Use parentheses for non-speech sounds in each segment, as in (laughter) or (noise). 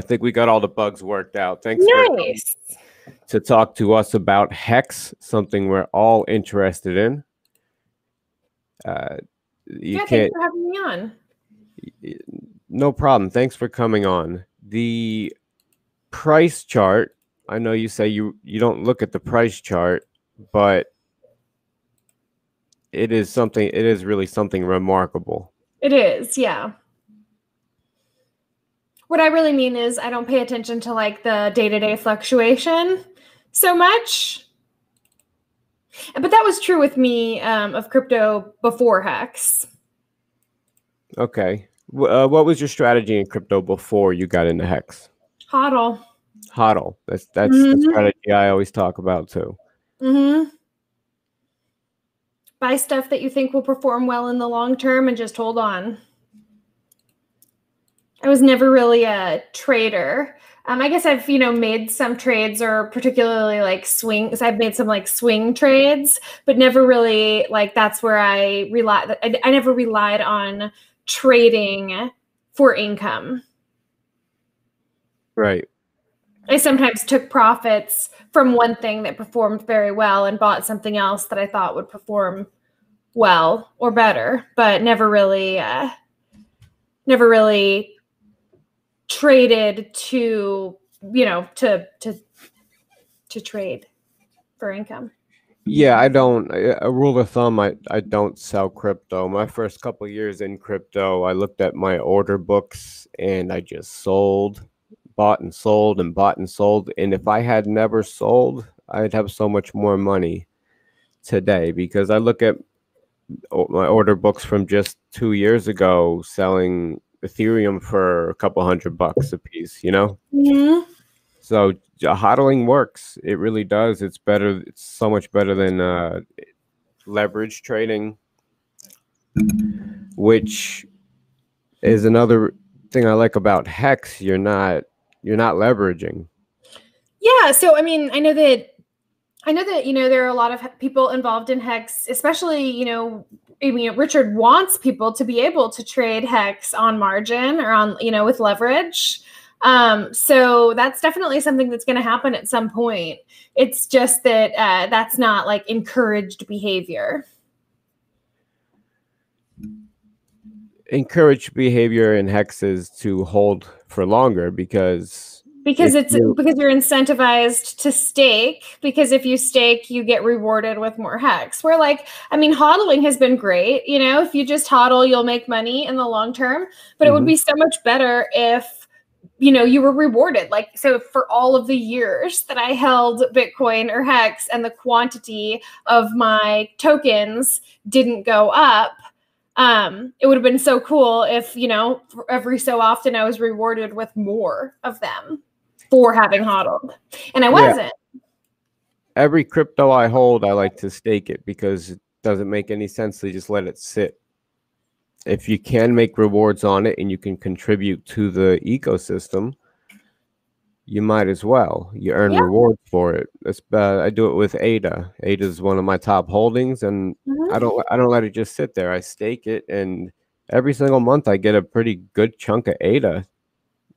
I think we got all the bugs worked out. Thanks nice. for to talk to us about Hex, something we're all interested in. Uh, you yeah, thanks for having me on. No problem. Thanks for coming on. The price chart. I know you say you you don't look at the price chart, but it is something. It is really something remarkable. It is, yeah. What I really mean is I don't pay attention to like the day-to-day fluctuation so much. But that was true with me um, of crypto before Hex. Okay. Uh, what was your strategy in crypto before you got into Hex? Hodl. Hodl. That's that's mm-hmm. the strategy I always talk about too. Mm-hmm. Buy stuff that you think will perform well in the long term and just hold on. I was never really a trader. Um, I guess I've you know made some trades or particularly like swings. I've made some like swing trades, but never really like that's where I relied. I, I never relied on trading for income. Right. I sometimes took profits from one thing that performed very well and bought something else that I thought would perform well or better, but never really, uh, never really traded to you know to to to trade for income. Yeah i don't a rule of thumb i i don't sell crypto. My first couple years in crypto i looked at my order books and i just sold bought and sold and bought and sold. And if i had never sold i'd have so much more money today because i look at oh, my order books from just two years ago selling Ethereum for a couple hundred bucks a piece, you know? Mm-hmm. So hodling works. It really does. It's better. It's so much better than uh, leverage trading, which is another thing I like about Hex. You're not you're not leveraging. Yeah. So I mean, I know that I know that you know there are a lot of people involved in Hex, especially you know I mean, Richard wants people to be able to trade hex on margin or on, you know, with leverage. Um, so that's definitely something that's going to happen at some point. It's just that uh, that's not like encouraged behavior. Encouraged behavior in hexes to hold for longer because because it's you, because you're incentivized to stake because if you stake you get rewarded with more hex where like i mean hodling has been great you know if you just hodl you'll make money in the long term but mm-hmm. it would mm-hmm. be so much better if you know you were rewarded like so for all of the years that i held bitcoin or hex and the quantity of my tokens didn't go up um it would have been so cool if you know every so often i was rewarded with more of them for having hodled, and I wasn't. Yeah. Every crypto I hold, I like to stake it because it doesn't make any sense to just let it sit. If you can make rewards on it and you can contribute to the ecosystem, you might as well. You earn yeah. rewards for it. Uh, I do it with ADA. ADA is one of my top holdings, and mm-hmm. I don't I don't let it just sit there. I stake it, and every single month I get a pretty good chunk of ADA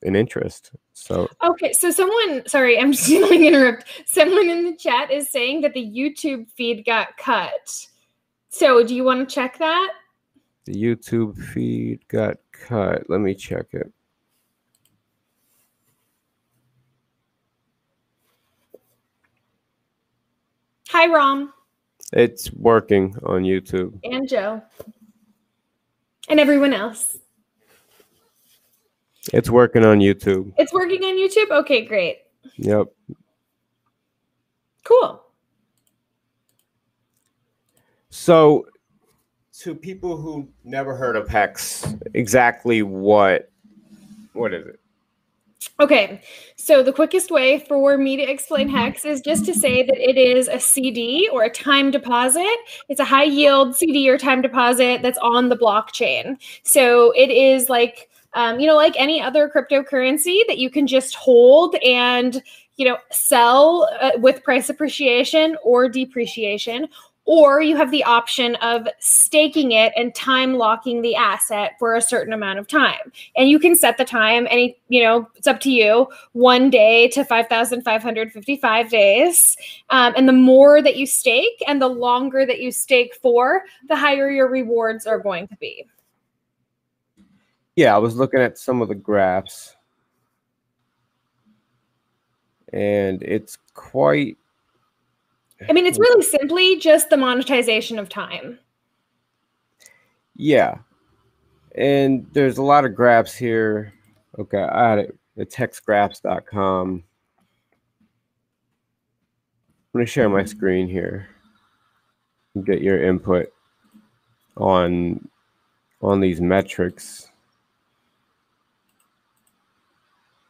an interest. So okay, so someone, sorry, I'm just going to interrupt. Someone in the chat is saying that the YouTube feed got cut. So do you want to check that? The YouTube feed got cut. Let me check it. Hi, Rom. It's working on YouTube. And Joe. And everyone else. It's working on YouTube. It's working on YouTube? Okay, great. Yep. Cool. So, to people who never heard of Hex, exactly what what is it? Okay, so the quickest way for me to explain Hex is just to say that it is a CD or a time deposit. It's a high yield CD or time deposit that's on the blockchain. So it is like um, you know, like any other cryptocurrency that you can just hold and, you know, sell uh, with price appreciation or depreciation. or you have the option of staking it and time locking the asset for a certain amount of time. And you can set the time any, you know, it's up to you, one day to 5,555 days. Um, and the more that you stake and the longer that you stake for, the higher your rewards are going to be. Yeah, I was looking at some of the graphs and it's quite I mean, it's really simply just the monetization of time. Yeah. And there's a lot of graphs here. Okay, I had it. It's hexgraphs.com. I'm going to share my screen here and get your input on on these metrics.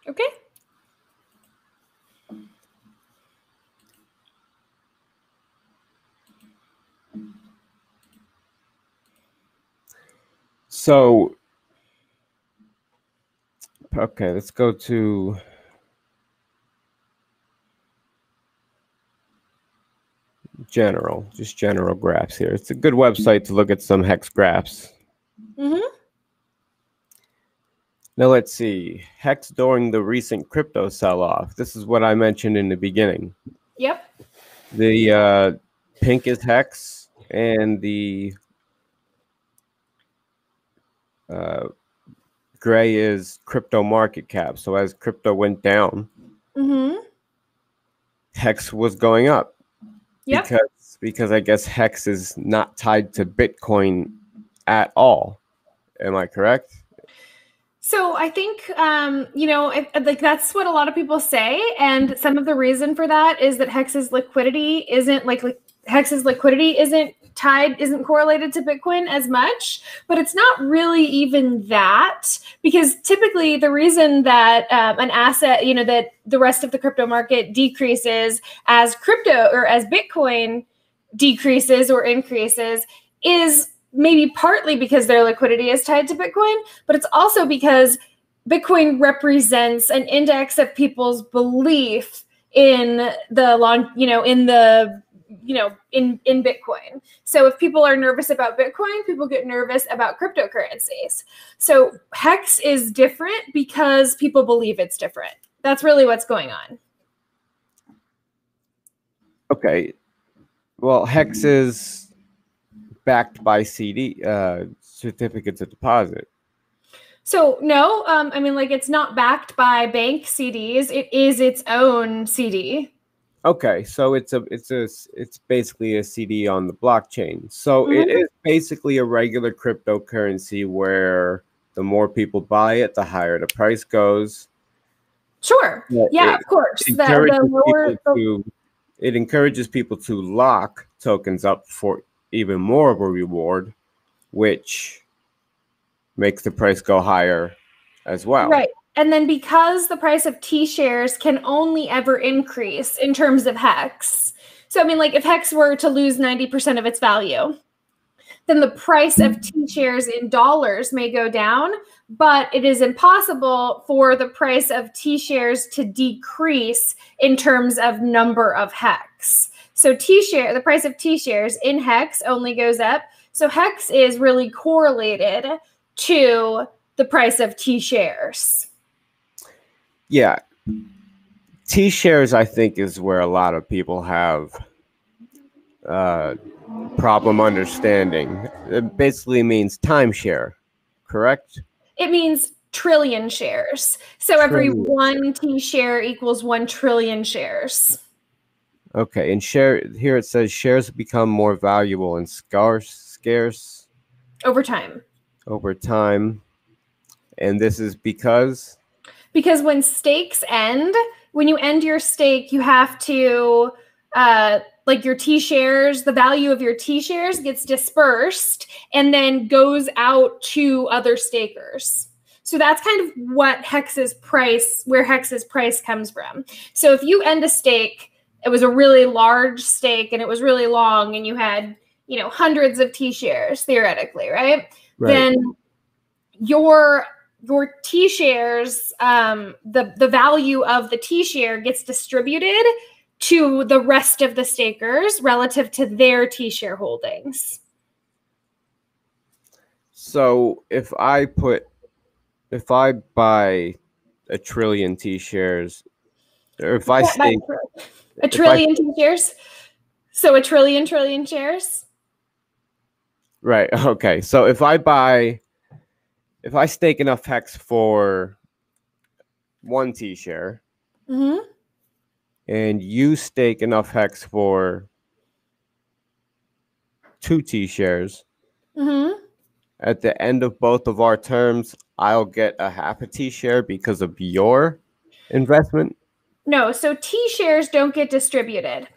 Okay. So, okay, let's go to general, just general graphs here. It's a good website to look at some hex graphs. Mm-hmm. Now let's see. Hex during the recent crypto sell-off. This is what I mentioned in the beginning. Yep. The uh, pink is hex, and the uh, gray is crypto market cap. So as crypto went down, Mm-hmm. Hex was going up. Yep. Because because I guess Hex is not tied to Bitcoin at all. Am I correct? So I think um, you know, if, like that's what a lot of people say, and some of the reason for that is that Hex's liquidity isn't like, like Hex's liquidity isn't tied, isn't correlated to Bitcoin as much, but it's not really even that because typically the reason that um, an asset, you know, that the rest of the crypto market decreases as crypto or as Bitcoin decreases or increases is maybe partly because their liquidity is tied to Bitcoin, but it's also because Bitcoin represents an index of people's belief in the long, you know, in the you know in in bitcoin. So if people are nervous about bitcoin people get nervous about cryptocurrencies. So hex is different because people believe it's different. That's really what's going on. Okay. Well, Hex is backed by CD uh, certificates of deposit. so no um, i mean like it's not backed by bank cds it is its own cd Okay, so it's a it's a it's basically a CD on the blockchain. So it Mhm. is basically a regular cryptocurrency where the more people buy it, the higher the price goes. sure Yeah, yeah it of course the, encourages the lower people the- to it encourages people to lock tokens up for even more of a reward, which makes the price go higher as well. Right. And then because the price of T shares can only ever increase in terms of Hex. So, I mean, like if Hex were to lose 90% of its value, then the price of T shares in dollars may go down, but it is impossible for the price of T shares to decrease in terms of number of Hex. So, T share, the price of T shares in Hex only goes up. So, Hex is really correlated to the price of T shares. Yeah. T shares, I think, is where a lot of people have uh, problem understanding. It basically means timeshare, correct? It means trillion shares. So every one T share equals one trillion shares. Okay, and share here it says shares become more valuable and scarce, scarce over time. over time, and this is because Because when stakes end, when you end your stake, you have to, uh, like your T shares, the value of your T shares gets dispersed and then goes out to other stakers. So that's kind of what Hex's price, where Hex's price comes from. So if you end a stake, it was a really large stake and it was really long, and you had, you know, hundreds of T shares theoretically, right? then your your T shares, um, the the value of the T share gets distributed to the rest of the stakers relative to their T share holdings. So if I put, if I buy a trillion T shares, or if I stake a trillion T shares, so a trillion trillion shares. Right. (laughs) Okay. So if I buy, if I stake enough hex for one T share, mm-hmm. and you stake enough hex for two T shares, mm-hmm. at the end of both of our terms, I'll get a half a T share because of your investment. No. So T shares don't get distributed.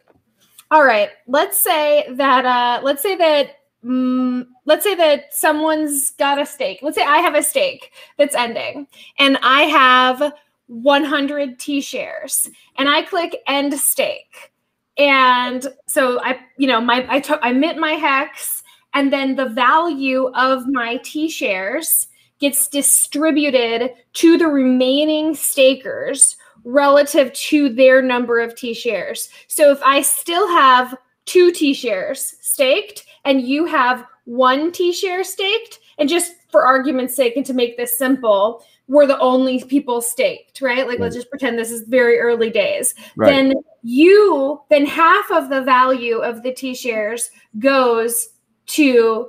All right. Let's say that. Uh, let's say that mm, let's say that someone's got a stake. Let's say I have a stake that's ending and I have 100 T shares and I click end stake. And so I, you know, my, I took, I mint my hex and then the value of my T shares gets distributed to the remaining stakers relative to their number of T shares. So if I still have two T shares staked and you have one T share staked, and just for argument's sake and to make this simple, we're the only people staked, right? Like, let's mm. just pretend this is very early days. Right. Then you, then half of the value of the T shares goes to.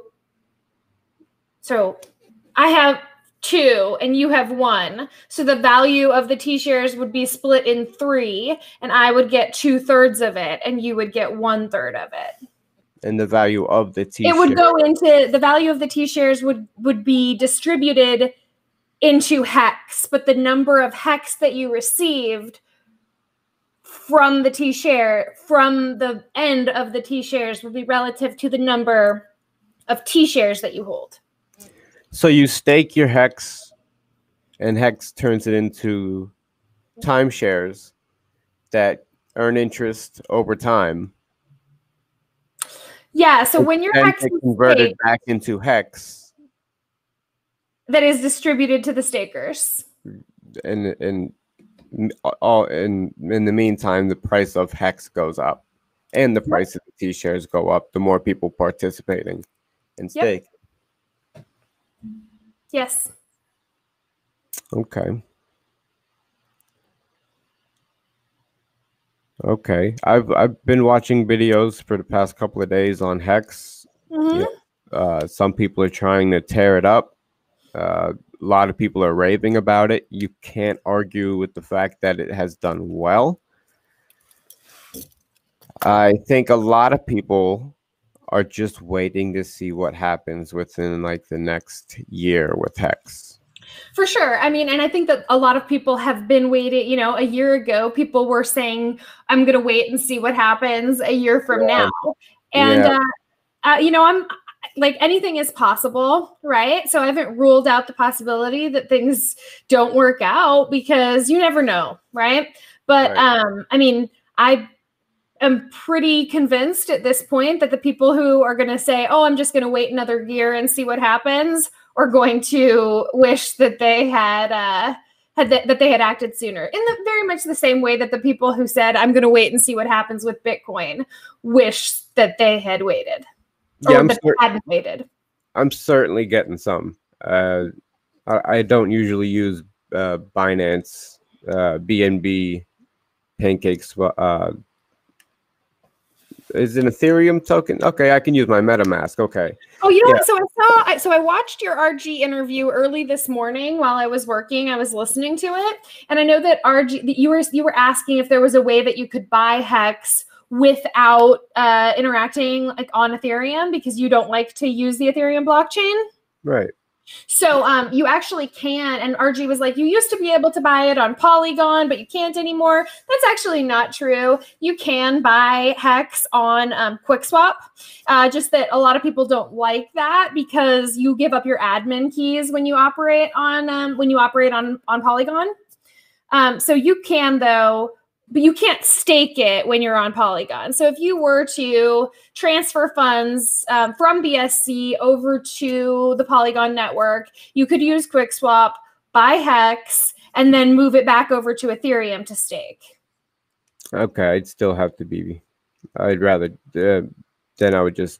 So I have two and you have one. So the value of the T shares would be split in three, and I would get two thirds of it, and you would get one third of it and the value of the T. It would go into the value of the T shares would would be distributed into hex, but the number of hex that you received from the T share from the end of the T shares would be relative to the number of T shares that you hold. So you stake your hex, and hex turns it into timeshares that earn interest over time yeah. So when your hex is converted staked, back into hex, that is distributed to the stakers. And and all in in the meantime, the price of hex goes up, and the price yep. of the T shares go up. The more people participating in stake. Yep. Yes. Okay. Okay, I've I've been watching videos for the past couple of days on Hex. Mm-hmm. uh, some people are trying to tear it up. Uh, a lot of people are raving about it. You can't argue with the fact that it has done well. I think a lot of people are just waiting to see what happens within like the next year with Hex. For sure. I mean, and I think that a lot of people have been waiting, you know, a year ago, people were saying, I'm going to wait and see what happens a year from yeah. now. And, yeah. uh, uh, you know, I'm like anything is possible, right? So I haven't ruled out the possibility that things don't work out because you never know, right? But, right. um, I mean, I am pretty convinced at this point that the people who are going to say, "Oh, I'm just going to wait another year and see what happens," are going to wish that they had uh, had th- that they had acted sooner. In the very much the same way that the people who said, "I'm going to wait and see what happens with Bitcoin," wish that they had waited or yeah, that cer- they hadn't waited. I'm certainly getting some. Uh, I, I, don't usually use uh, Binance, uh, BNB, Pancakes, uh, is an Ethereum token. Okay, I can use my MetaMask. Okay. Oh, you know yeah. what? So I saw. So I watched your RG interview early this morning while I was working. I was listening to it, and I know that RG that you were you were asking if there was a way that you could buy Hex without uh, interacting like on Ethereum because you don't like to use the Ethereum blockchain. Right. So um, you actually can, and RG was like, you used to be able to buy it on Polygon, but you can't anymore. That's actually not true. You can buy Hex on um, QuickSwap. Uh, just that a lot of people don't like that because you give up your admin keys when you operate on um, when you operate on on Polygon. Um, so you can though but you can't stake it when you're on Polygon. So if you were to transfer funds um, from BSC over to the Polygon network, you could use QuickSwap, buy Hex, and then move it back over to Ethereum to stake. Okay, I'd still have to be. I'd rather uh, then I would just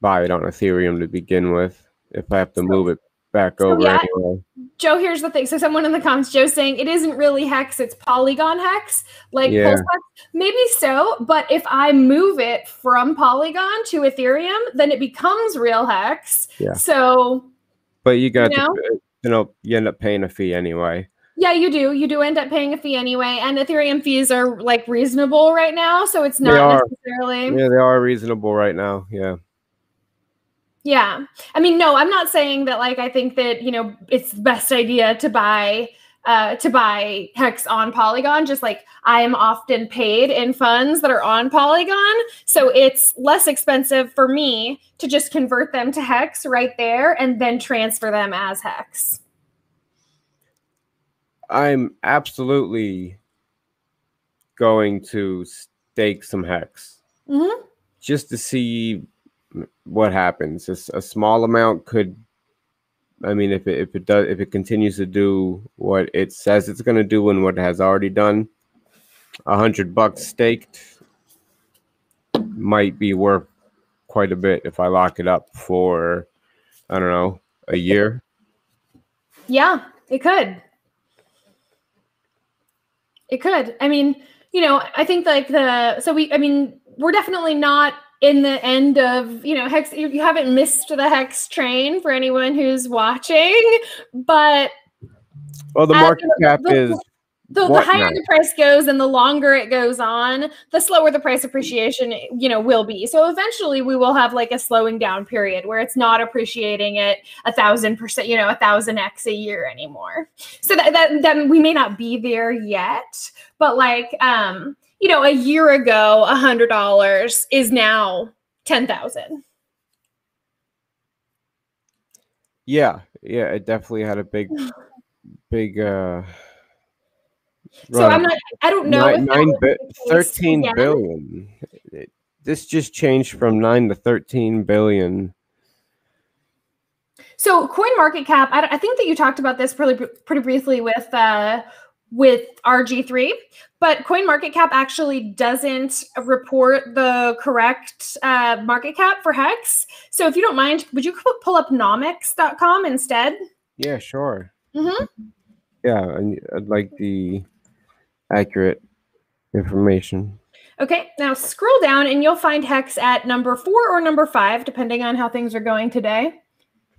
buy it on Ethereum to begin with. If I have to move it back So, over yeah. anyway. Joe, here's the thing. So someone in the comments, Joe's saying it isn't really hex, it's polygon hex, like Yeah. Hex. Maybe so, but if I move it from Polygon to Ethereum, then it becomes real hex. Yeah. So But you got You to, know? uh, you know, you end up paying a fee anyway. yeah, you do. You do end up paying a fee anyway, and Ethereum fees are like reasonable right now, so it's They not are. necessarily. Yeah, they are reasonable right now. Yeah. Yeah. I mean, no, I'm not saying that like I think that, you know, it's the best idea to buy uh to buy hex on Polygon just like I am often paid in funds that are on Polygon, so it's less expensive for me to just convert them to hex right there and then transfer them as hex. I'm absolutely going to stake some hex Mhm. just to see what happens. a small amount could, I mean, if it if it does if it continues to do what it says it's going to do and what it has already done, a hundred bucks staked might be worth quite a bit if I lock it up for, I don't know, a year. Yeah, it could. It could. I mean, you know, I think like the so we I mean, we're definitely not in the end of, you know, hex you, haven't missed the hex train for anyone who's watching, but Well, the market the- cap the- is the, the higher now? the price goes and the longer it goes on, the slower the price appreciation, you know, will be. So eventually we will have like a slowing down period where it's not appreciating at a thousand percent, you know, a thousand X a year anymore. So that, that that we may not be there yet, but like um, you know, a year ago, a hundred dollars is now ten thousand. Yeah, yeah, it definitely had a big, (sighs) big. uh So I'm not I don't know nine, nine bi- be the case 13 again. billion. It- this just changed from nine to 13 billion. So coin market cap, I, I think that you talked about this pretty pretty briefly with uh, with RG3, but coin market cap actually doesn't report the correct uh, market cap for Hex. So if you don't mind, would you pull up nomics.com instead? Yeah, sure. Mhm. Yeah, I'd like the accurate information. Okay, now scroll down and you'll find Hex at number four or number five, depending on how things are going today.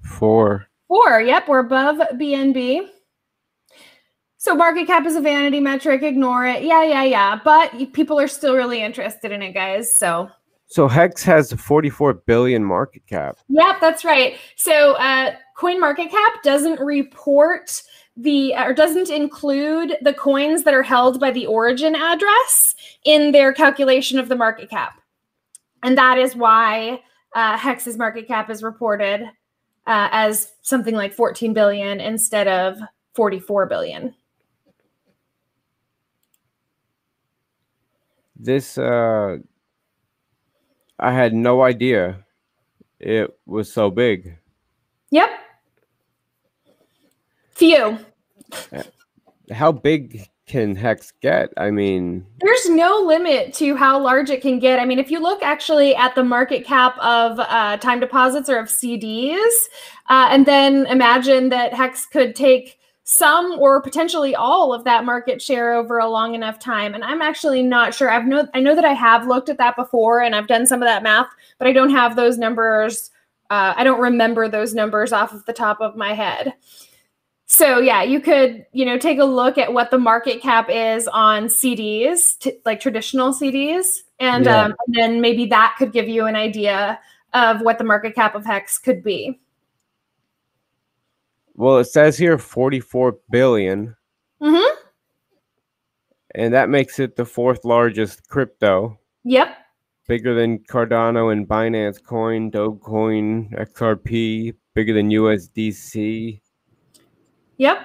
Four. Four, yep, we're above BNB. So market cap is a vanity metric, ignore it. Yeah, yeah, yeah. But people are still really interested in it, guys. So, So Hex has a 44 billion market cap. yep, that's right. So, uh, Coin Market Cap doesn't report the or doesn't include the coins that are held by the origin address in their calculation of the market cap. And that is why uh, Hex's market cap is reported uh, as something like 14 billion instead of 44 billion. This uh I had no idea it was so big. Yep. Few. How big can Hex get? I mean, There's no limit to how large it can get. I mean, if you look actually at the market cap of uh, time deposits or of CDs, uh, and then imagine that Hex could take some or potentially all of that market share over a long enough time. And I'm actually not sure. I've know I know that I have looked at that before and I've done some of that math, but I don't have those numbers. Uh, I don't remember those numbers off of the top of my head. So yeah, you could, you know, take a look at what the market cap is on CDs, t- like traditional CDs, and, Yeah. um, and then maybe that could give you an idea of what the market cap of Hex could be. Well, it says here 44 billion, Mm-hmm. and that makes it the fourth largest crypto, Yep. bigger than Cardano and Binance Coin, Dogecoin, XRP, bigger than USDC. Yep.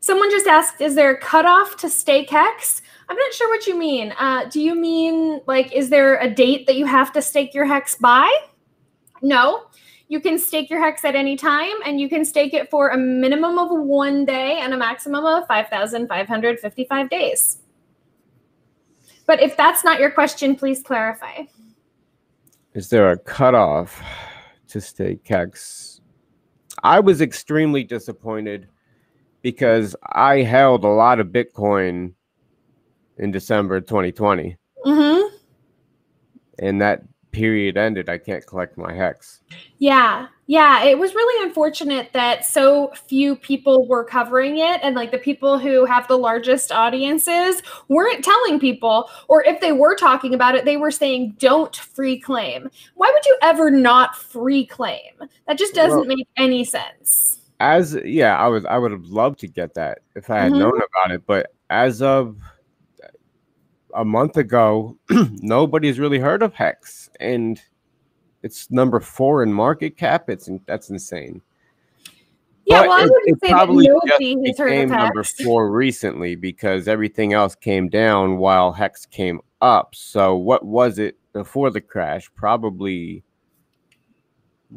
Someone just asked, is there a cutoff to stake hex? I'm not sure what you mean. Uh, do you mean like, is there a date that you have to stake your hex by? No. You can stake your hex at any time and you can stake it for a minimum of one day and a maximum of 5,555 days. But if that's not your question, please clarify. Is there a cutoff to stake hex? I was extremely disappointed because I held a lot of Bitcoin in December 2020. Mm-hmm. And that period ended. I can't collect my hex. Yeah. Yeah. It was really unfortunate that so few people were covering it. And like the people who have the largest audiences weren't telling people, or if they were talking about it, they were saying, don't free claim. Why would you ever not free claim? That just doesn't well, make any sense. As yeah, I was I would have loved to get that if I had mm-hmm. known about it. But as of a month ago, (clears throat) nobody's really heard of Hex, and it's number four in market cap. It's that's insane. Yeah, but well, I would it, say it probably that just became number four recently because everything else came down while Hex came up. So what was it before the crash? Probably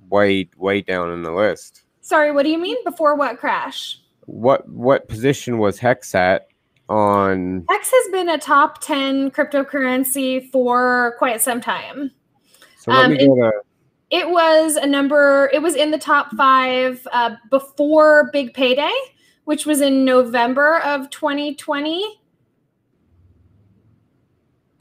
way way down in the list. Sorry, what do you mean before what crash? What what position was Hex at on X has been a top 10 cryptocurrency for quite some time. So let um, me go to it was a number it was in the top five uh, before big payday which was in november of 2020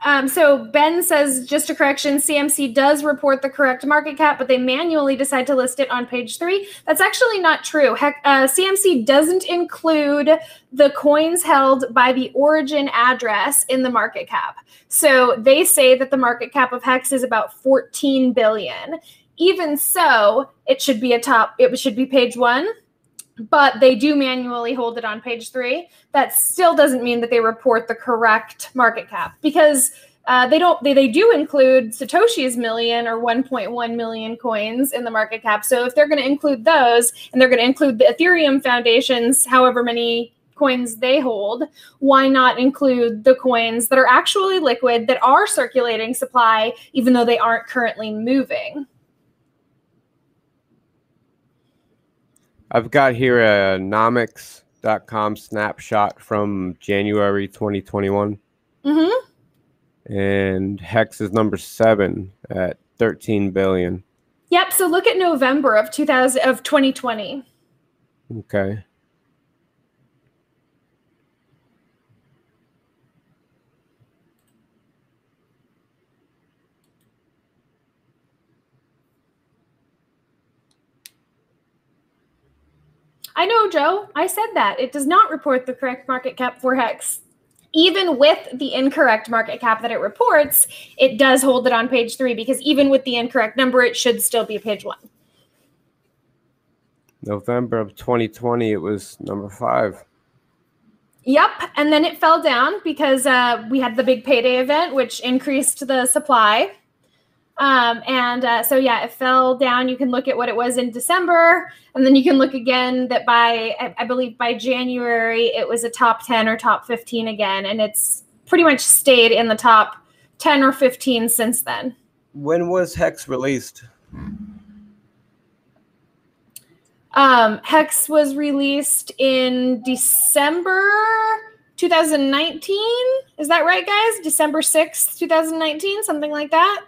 um, so Ben says, just a correction, CMC does report the correct market cap, but they manually decide to list it on page three. That's actually not true. Heck, uh, CMC doesn't include the coins held by the origin address in the market cap. So they say that the market cap of Hex is about 14 billion. Even so, it should be a top, it should be page one but they do manually hold it on page three. That still doesn't mean that they report the correct market cap because uh, they don't. They, they do include Satoshi's million or 1.1 million coins in the market cap. So if they're going to include those and they're going to include the Ethereum Foundation's however many coins they hold, why not include the coins that are actually liquid that are circulating supply, even though they aren't currently moving? I've got here a nomics.com snapshot from January 2021. Mm-hmm. And Hex is number seven at 13 billion. Yep. So look at November of 2000 of 2020. Okay. I know, Joe. I said that. It does not report the correct market cap for Hex. Even with the incorrect market cap that it reports, it does hold it on page three because even with the incorrect number, it should still be page one. November of 2020, it was number five. Yep. And then it fell down because uh, we had the big payday event, which increased the supply. Um, and uh, so, yeah, it fell down. You can look at what it was in December, and then you can look again that by, I, I believe, by January, it was a top 10 or top 15 again. And it's pretty much stayed in the top 10 or 15 since then. When was Hex released? Um, Hex was released in December 2019. Is that right, guys? December 6th, 2019, something like that.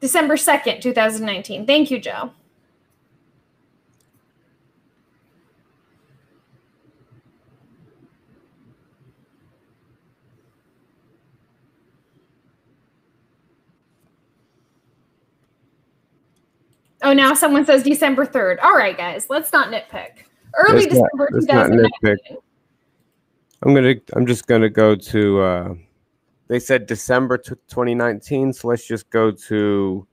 December 2nd, 2019. Thank you, Joe. Oh, now someone says December 3rd. All right, guys, let's not nitpick. Early let's December not, 2019. I'm gonna. I'm just gonna go to uh, they said December 2019. So let's just go to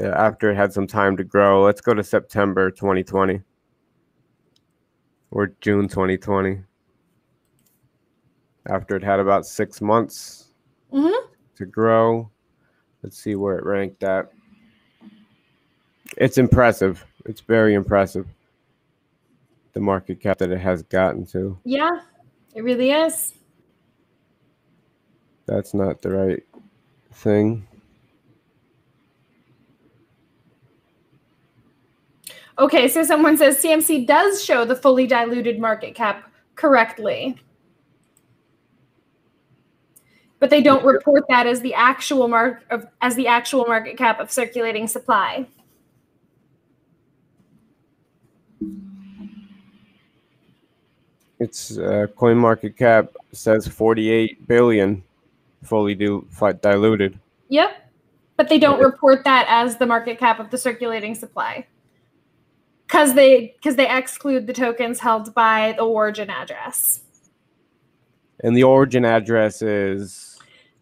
uh, after it had some time to grow. Let's go to September 2020 or June 2020. After it had about six months mm-hmm. to grow. Let's see where it ranked at. It's impressive. It's very impressive. The market cap that it has gotten to. Yeah, it really is that's not the right thing. Okay, so someone says CMC does show the fully diluted market cap correctly. But they don't report that as the actual mark of as the actual market cap of circulating supply. Its uh, coin market cap says 48 billion fully dil- diluted. Yep. But they don't report that as the market cap of the circulating supply. Cuz they cuz they exclude the tokens held by the origin address. And the origin address is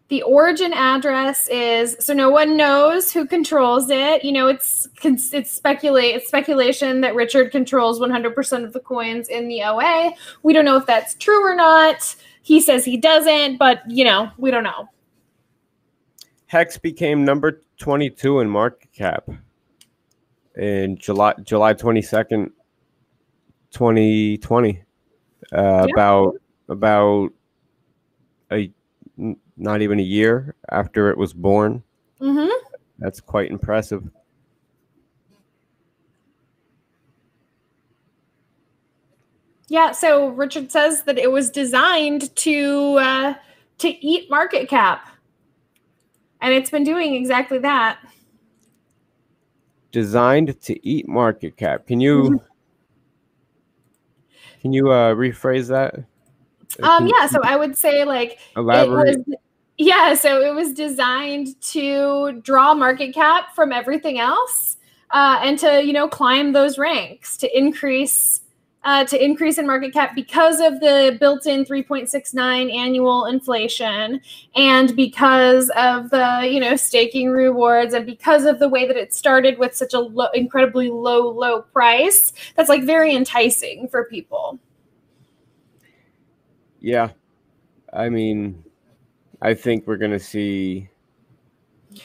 the origin address is so no one knows who controls it you know it's it's speculate it's speculation that richard controls 100% of the coins in the oa we don't know if that's true or not he says he doesn't but you know we don't know hex became number 22 in market cap in july july 22nd 2020 uh, yeah. about about a not even a year after it was born. Mm-hmm. That's quite impressive. Yeah, so Richard says that it was designed to uh, to eat market cap, and it's been doing exactly that. Designed to eat market cap. Can you mm-hmm. can you uh, rephrase that? Um, yeah, so I would say like elaborate. It was, yeah, so it was designed to draw market cap from everything else, uh, and to you know climb those ranks to increase uh, to increase in market cap because of the built-in 3.69 annual inflation, and because of the you know staking rewards, and because of the way that it started with such a incredibly low low price. That's like very enticing for people. Yeah, I mean I think we're gonna see.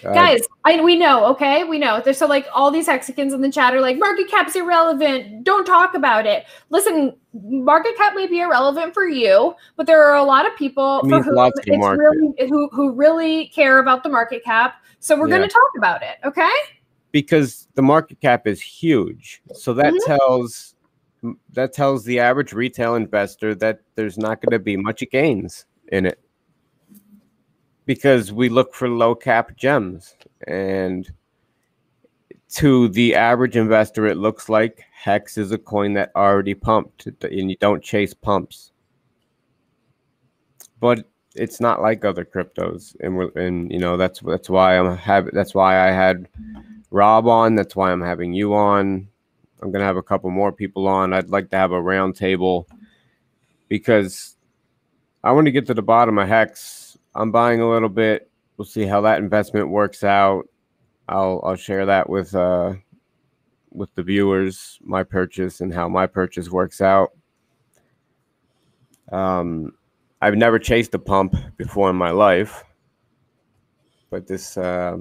Uh, Guys, I we know, okay, we know. There's so like all these Hexicans in the chat are like market cap's irrelevant. Don't talk about it. Listen, market cap may be irrelevant for you, but there are a lot of people for whom it's really who who really care about the market cap. So we're yeah. going to talk about it, okay? Because the market cap is huge, so that mm-hmm. tells that tells the average retail investor that there's not going to be much gains in it because we look for low cap gems. And to the average investor it looks like hex is a coin that already pumped and you don't chase pumps. But it's not like other cryptos and we're, and you know that's that's why i'm have that's why i had rob on that's why i'm having you on. I'm gonna have a couple more people on. I'd like to have a roundtable because i want to get to the bottom of hex I'm buying a little bit. We'll see how that investment works out. I'll I'll share that with uh with the viewers my purchase and how my purchase works out. Um, I've never chased a pump before in my life, but this uh,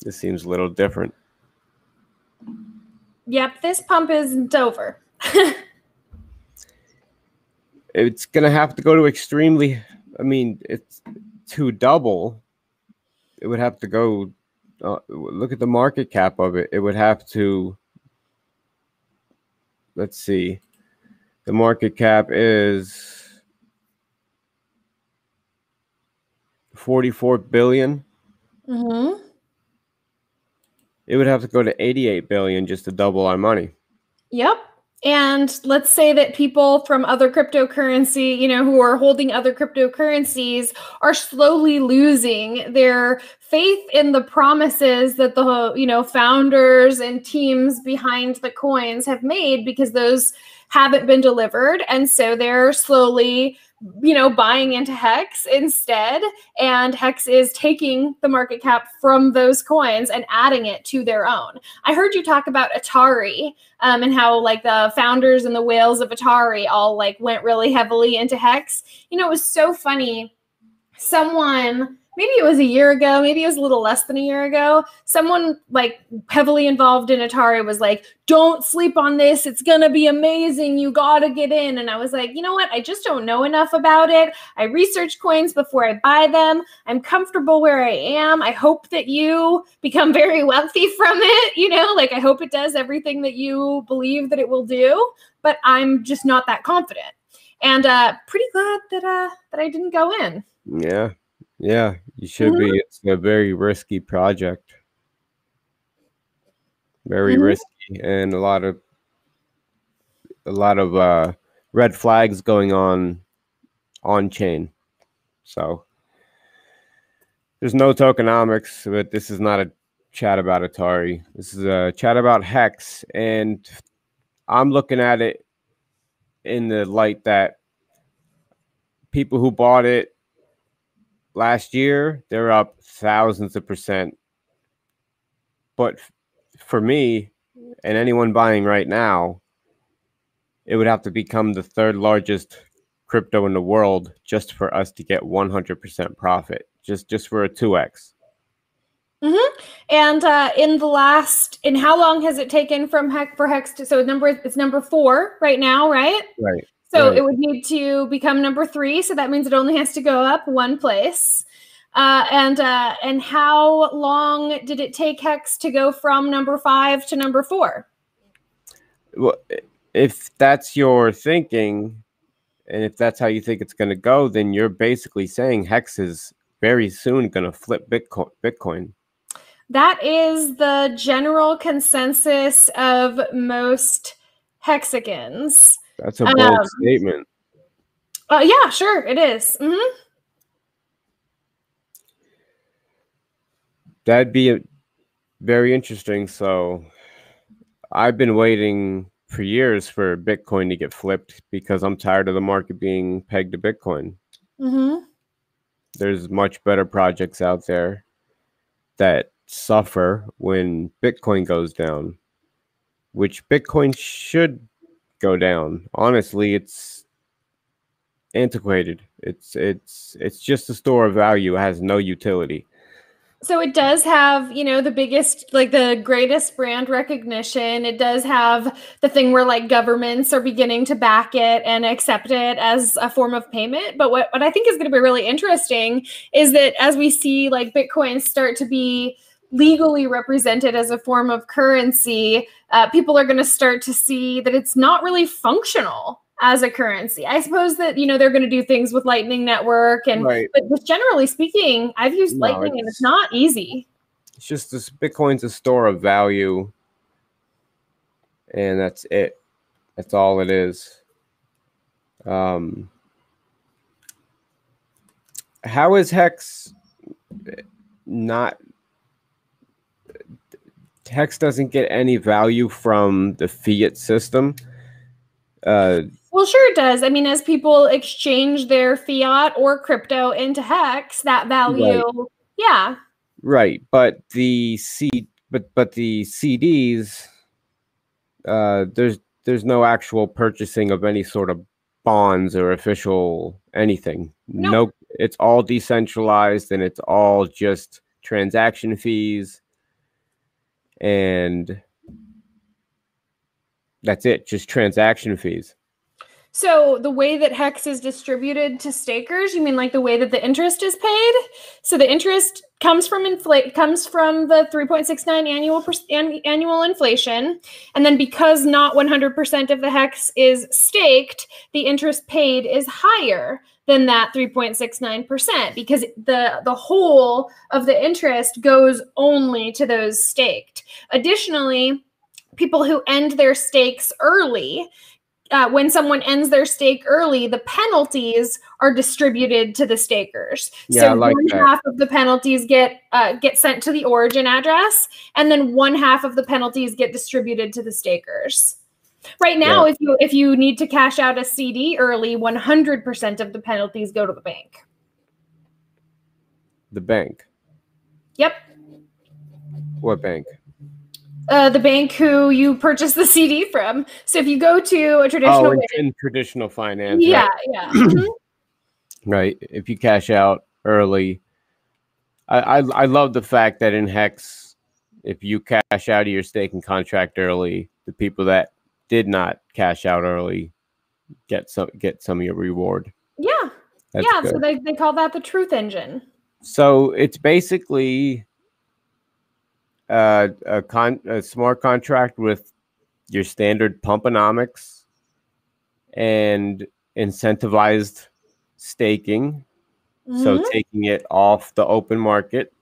this seems a little different. Yep, this pump isn't over. (laughs) it's gonna have to go to extremely. I mean, it's to double, it would have to go. Uh, look at the market cap of it. It would have to. Let's see. The market cap is 44 billion. Mm-hmm. It would have to go to 88 billion just to double our money. Yep. And let's say that people from other cryptocurrency, you know, who are holding other cryptocurrencies are slowly losing their faith in the promises that the, you know, founders and teams behind the coins have made because those haven't been delivered. And so they're slowly you know, buying into Hex instead. And Hex is taking the market cap from those coins and adding it to their own. I heard you talk about Atari um, and how like the founders and the whales of Atari all like went really heavily into Hex. You know, it was so funny. Someone maybe it was a year ago, maybe it was a little less than a year ago. Someone like heavily involved in Atari was like, "Don't sleep on this. It's going to be amazing. You got to get in." And I was like, "You know what? I just don't know enough about it. I research coins before I buy them. I'm comfortable where I am. I hope that you become (laughs) very wealthy from it, you know? Like I hope it does everything that you believe that it will do, but I'm just not that confident." and uh, pretty glad that uh, that I didn't go in. Yeah, yeah, you should mm-hmm. be. It's a very risky project, very mm-hmm. risky, and a lot of a lot of uh, red flags going on on chain. So there's no tokenomics, but this is not a chat about Atari. This is a chat about Hex, and I'm looking at it in the light that people who bought it last year, they're up thousands of percent. But for me and anyone buying right now, it would have to become the third largest crypto in the world just for us to get 100% profit, just just for a 2x. Mm-hmm. And uh, in the last, in how long has it taken from Hex for Hex to? So number it's number four right now, right? Right. So right. it would need to become number three. So that means it only has to go up one place. Uh, and uh, and how long did it take Hex to go from number five to number four? Well, if that's your thinking, and if that's how you think it's going to go, then you're basically saying Hex is very soon going to flip Bitcoin. Bitcoin. That is the general consensus of most Hexicans. That's a bold um, statement. Uh, yeah, sure, it is. Mm-hmm. That'd be a, very interesting. So, I've been waiting for years for Bitcoin to get flipped because I'm tired of the market being pegged to Bitcoin. Mm-hmm. There's much better projects out there that suffer when Bitcoin goes down, which Bitcoin should go down. Honestly, it's antiquated. It's it's it's just a store of value. It has no utility. So it does have, you know, the biggest, like the greatest brand recognition. It does have the thing where like governments are beginning to back it and accept it as a form of payment. But what, what I think is going to be really interesting is that as we see like Bitcoin start to be legally represented as a form of currency, uh, people are going to start to see that it's not really functional as a currency. I suppose that you know they're going to do things with Lightning Network, and right. but just generally speaking, I've used no, Lightning, it's, and it's not easy. It's just this Bitcoin's a store of value, and that's it. That's all it is. Um, how is Hex not Hex doesn't get any value from the fiat system. Uh, well, sure it does. I mean, as people exchange their fiat or crypto into Hex, that value, right. yeah. Right, but the C, but but the CDs, uh, there's there's no actual purchasing of any sort of bonds or official anything. Nope. No, it's all decentralized and it's all just transaction fees and that's it, just transaction fees. So the way that Hex is distributed to stakers, you mean like the way that the interest is paid? So the interest comes from inflate comes from the 3.69 annual per, an, annual inflation, and then because not 100% of the Hex is staked, the interest paid is higher than that 3.69% because the the whole of the interest goes only to those staked. Additionally, people who end their stakes early uh, when someone ends their stake early, the penalties are distributed to the stakers. Yeah, so like one that. half of the penalties get uh, get sent to the origin address, and then one half of the penalties get distributed to the stakers. Right now, yeah. if you if you need to cash out a CD early, 100% of the penalties go to the bank. The bank. Yep. What bank? Uh, the bank who you purchase the CD from. So if you go to a traditional, oh, in, in traditional finance, yeah, right. yeah, (clears throat) mm-hmm. right. If you cash out early, I, I I love the fact that in Hex, if you cash out of your staking contract early, the people that did not cash out early get some get some of your reward. Yeah. That's yeah, good. so they, they call that the truth engine. So it's basically uh, a con a smart contract with your standard pumponomics and incentivized staking. So Mhm. taking it off the open market,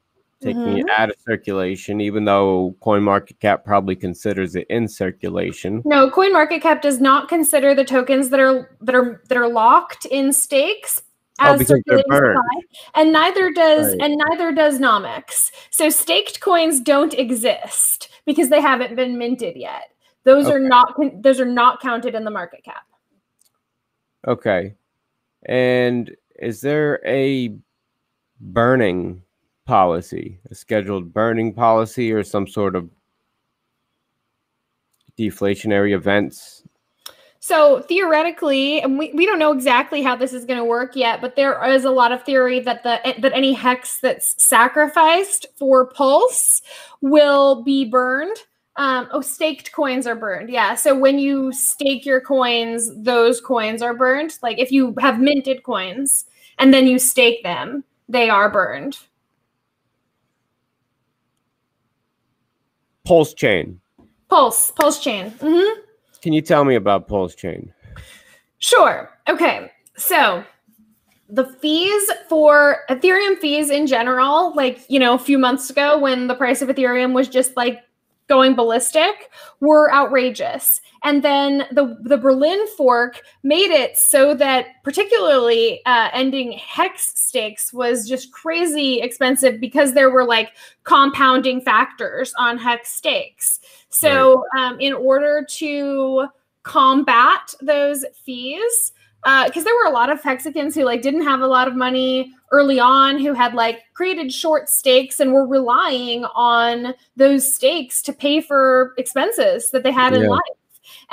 taking Mhm. it out of circulation, even though CoinMarketCap probably considers it in circulation. No, CoinMarketCap does not consider the tokens that are that are that are locked in stakes Oh, as because they're circulating burned. supply, and neither does Right. and neither does Nomics. So staked coins don't exist because they haven't been minted yet. Those are not those are not counted in the market cap. Okay. And is there a burning policy, a scheduled burning policy, or some sort of deflationary events? So theoretically, and we, we don't know exactly how this is going to work yet, but there is a lot of theory that the that any hex that's sacrificed for pulse will be burned. Um, oh, staked coins are burned. Yeah. So when you stake your coins, those coins are burned. Like if you have minted coins and then you stake them, they are burned. Pulse chain. Pulse, pulse chain. Mm-hmm. Can you tell me about Pulse chain? Sure. Okay. So the fees for Ethereum fees in general, like, you know, a few months ago when the price of Ethereum was just like going ballistic, were outrageous. And then the the Berlin fork made it so that particularly uh, ending hex stakes was just crazy expensive because there were like compounding factors on hex stakes. So um, in order to combat those fees because there were a lot of Hexicans who like didn't have a lot of money early on who had like created short stakes and were relying on those stakes to pay for expenses that they had in Yeah. life.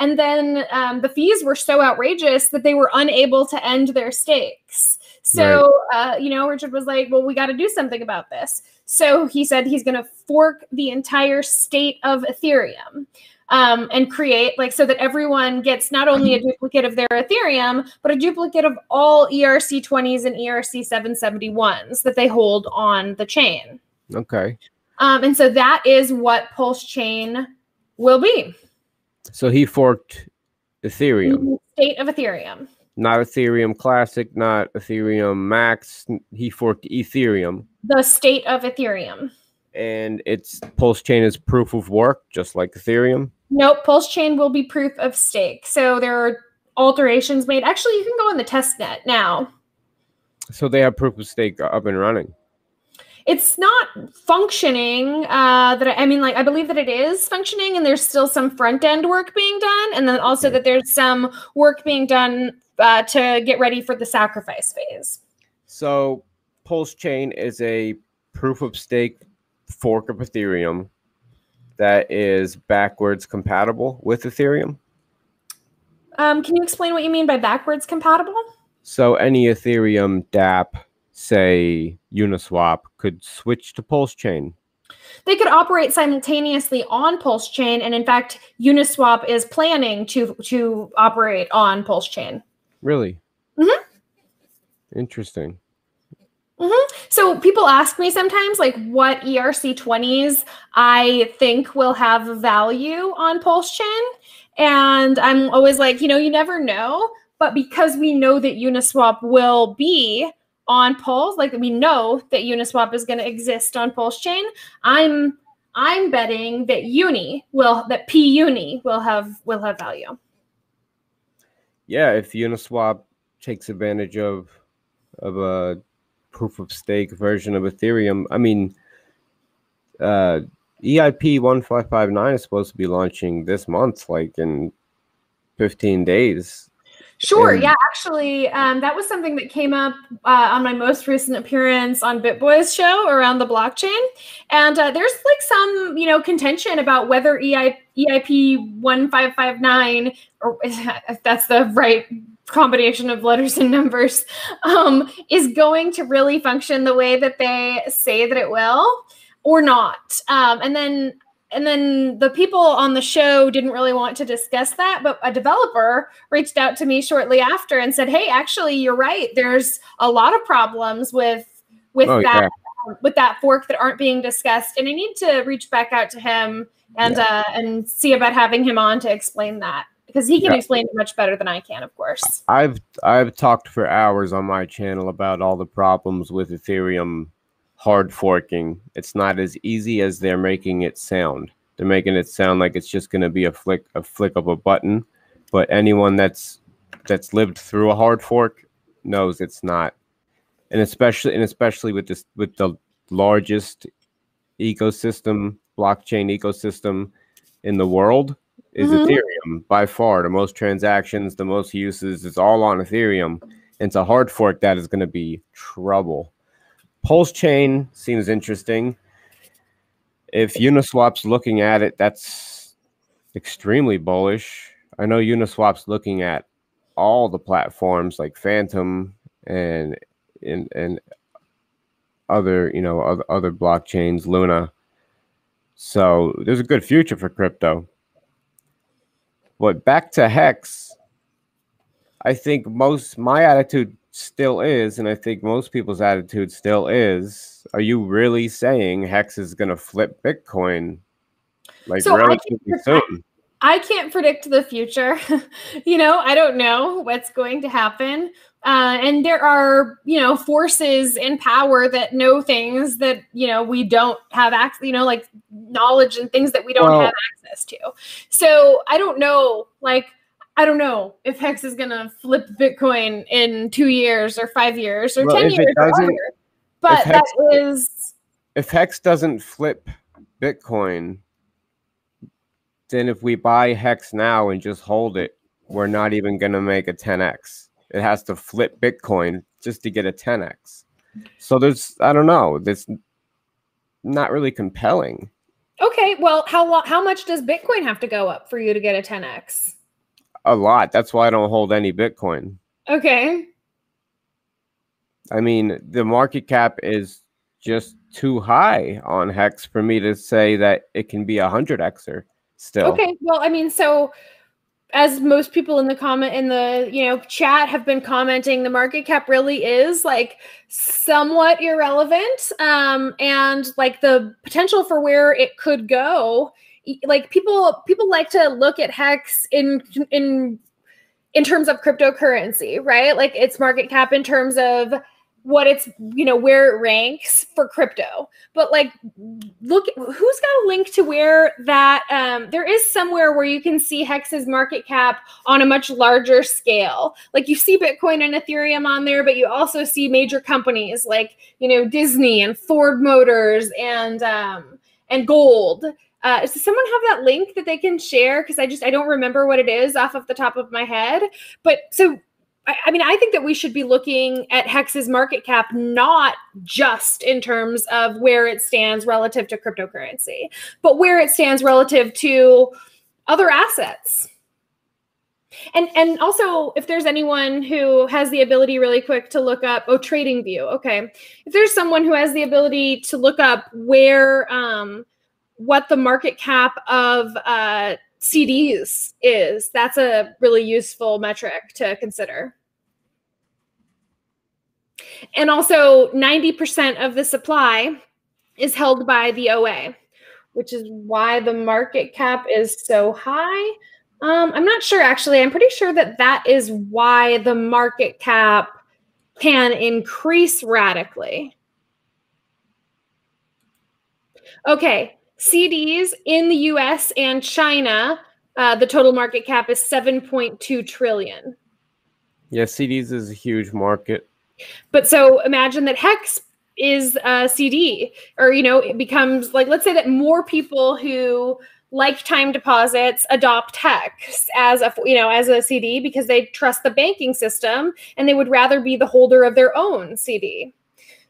And then um, the fees were so outrageous that they were unable to end their stakes. So uh, you know richard was like well we got to do something about this. So he said he's going to fork the entire state of ethereum um, and create like so that everyone gets not only a duplicate of their Ethereum, but a duplicate of all E ERC20s and ERC 771s that they hold on the chain. Okay. Um, and so that is what Pulse Chain will be. So he forked Ethereum, The State of Ethereum. not Ethereum Classic, not Ethereum Max. He forked Ethereum, The state of Ethereum. and it's Pulse chain is proof of work, just like Ethereum. Nope, Pulse Chain will be proof of stake. So there are alterations made. Actually, you can go in the test net now. So they have proof of stake up and running. it's not functioning uh that I, I mean like i believe that it is functioning and there's still some front end work being done and then also that there's some work being done uh, to get ready for the sacrifice phase So Pulse Chain is a proof of stake fork of Ethereum that is backwards compatible with Ethereum. um, can you explain what you mean by backwards compatible So any Ethereum DApp, say Uniswap, could switch to Pulse Chain. they could operate simultaneously on pulse chain and in fact uniswap is planning to to operate on pulse chain Really? Mhm. Interesting. Mm-hmm. So people ask me sometimes like what ERC20s I think will have value on Pulse Chain. And I'm always like, you know, you never know. But because we know that Uniswap will be on Pulse, like we know that Uniswap is going to exist on Pulse Chain, I'm I'm betting that Uni will that P Uni will have will have value. Yeah, if Uniswap takes advantage of of a proof of stake version of Ethereum, I mean, uh, EIP one five five nine is supposed to be launching this month, like in fifteen days. Sure. And- yeah. Actually, um, that was something that came up uh, on my most recent appearance on BitBoys show around the blockchain. And uh, there's like some, you know, contention about whether EI, EIP 1559, or if (laughs) that's the right combination of letters and numbers, um, is going to really function the way that they say that it will or not. Um, and then and then the people on the show didn't really want to discuss that but a developer reached out to me shortly after and said hey actually you're right. There's a lot of problems with with Oh, that with that fork that aren't being discussed and i need to reach back out to him and uh and see about having him on to explain that because he can Yeah. explain it much better than I can, of course. I've I've talked for hours on my channel about all the problems with Ethereum hard forking. It's not as easy as they're making it sound. They're making it sound like it's just going to be a flick a flick of a button, but anyone that's that's lived through a hard fork knows it's not. And especially and especially with this with the largest ecosystem, blockchain ecosystem in the world is Mhm. Ethereum by far. The most transactions, the most uses, it's all on Ethereum. And to hard fork that is going to be trouble. Pulse chain seems interesting. If Uniswap's looking at it, that's extremely bullish. I know Uniswap's looking at all the platforms like Fantom and and and other you know other, other blockchains, Luna. So there's a good future for crypto. But back to Hex, I think most my attitude still is, and I think most people's attitude still is, are you really saying Hex is gonna flip Bitcoin like So relatively that- soon? I can't predict the future. (laughs) you know, I don't know what's going to happen. Uh, and there are, you know, forces in power that know things that, you know, we don't have access, you know, like knowledge and things that we don't Well- have access to. So I don't know, like, I don't know if Hex is going to flip Bitcoin in two years or five years or Well, 10 years. or doesn't- But that is, If Hex doesn't flip Bitcoin, then if we buy Hex now and just hold it, we're not even gonna make a 10x. It has to flip Bitcoin just to get a 10x. So there's I don't know, that's not really compelling. okay, well, how, how much does Bitcoin have to go up for you to get a 10X? A lot. That's why I don't hold any Bitcoin. Okay. I mean, the market cap is just too high on Hex for me to say that it can be a hundred Xer still. Okay. Well, I mean, so as most people in the comment in the you know chat have been commenting, the market cap really is like somewhat irrelevant, um, and like the potential for where it could go. Like people, people like to look at Hex in in in terms of cryptocurrency, right? Like its market cap in terms of what it's you know where it ranks for crypto but like look who's got a link to where that um there is somewhere where you can see hex's market cap on a much larger scale like you see bitcoin and ethereum on there but you also see major companies like you know disney and ford motors and um and gold uh, does someone have that link that they can share? Because I just I don't remember what it is off of the top of my head. But so I, mean, I think that we should be looking at Hex's market cap not just in terms of where it stands relative to cryptocurrency, but where it stands relative to other assets. And and also if there's anyone who has the ability really quick to look up oh trading view okay if there's someone who has the ability to look up where um what the market cap of uh CDs is that's a really useful metric to consider and also 90% of the supply is held by the OA, which is why the market cap is so high. Um, I'm not sure actually. I'm pretty sure that that is why the market cap can increase radically. Okay, CDs in the US and China, uh, the total market cap is 7.2 trillion. Yeah, CDs is a huge market. But so imagine that Hex is a CD, or you know, it becomes like let's say that more people who like time deposits adopt Hex as a you know as a CD because they trust the banking system and they would rather be the holder of their own CD.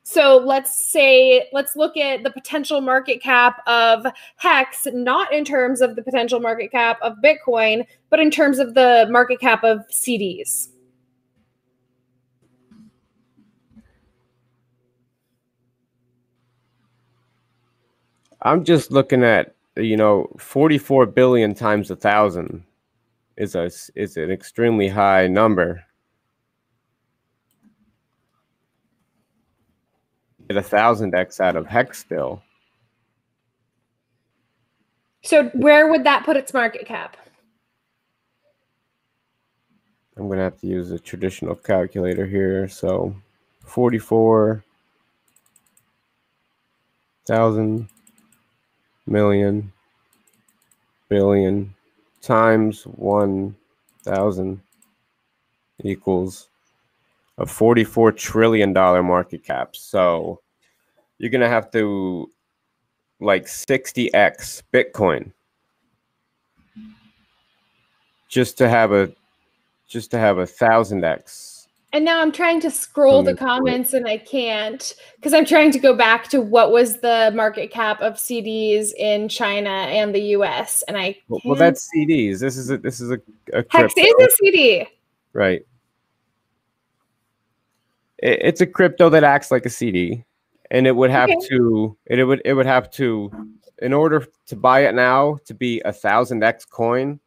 So let's say let's look at the potential market cap of Hex, not in terms of the potential market cap of Bitcoin, but in terms of the market cap of CDs. I'm just looking at you know 44 billion times a thousand is a is an extremely high number. Get a thousand x out of hex still. So where would that put its market cap? I'm going to have to use a traditional calculator here. So 44,000 million billion times 1,000 equals a 44 trillion dollar market cap. So you're going to have to like 60x Bitcoin just to have a just to have a thousand X. And now I'm trying to scroll the comments and I can't because I'm trying to go back to what was the market cap of CDs in China and the US. And I well, well that's CDs. This is a this is a, a Hex is a CD. Right. It, it's a crypto that acts like a CD. And it would have okay. to it would it would have to in order to buy it now to be a thousand X coin,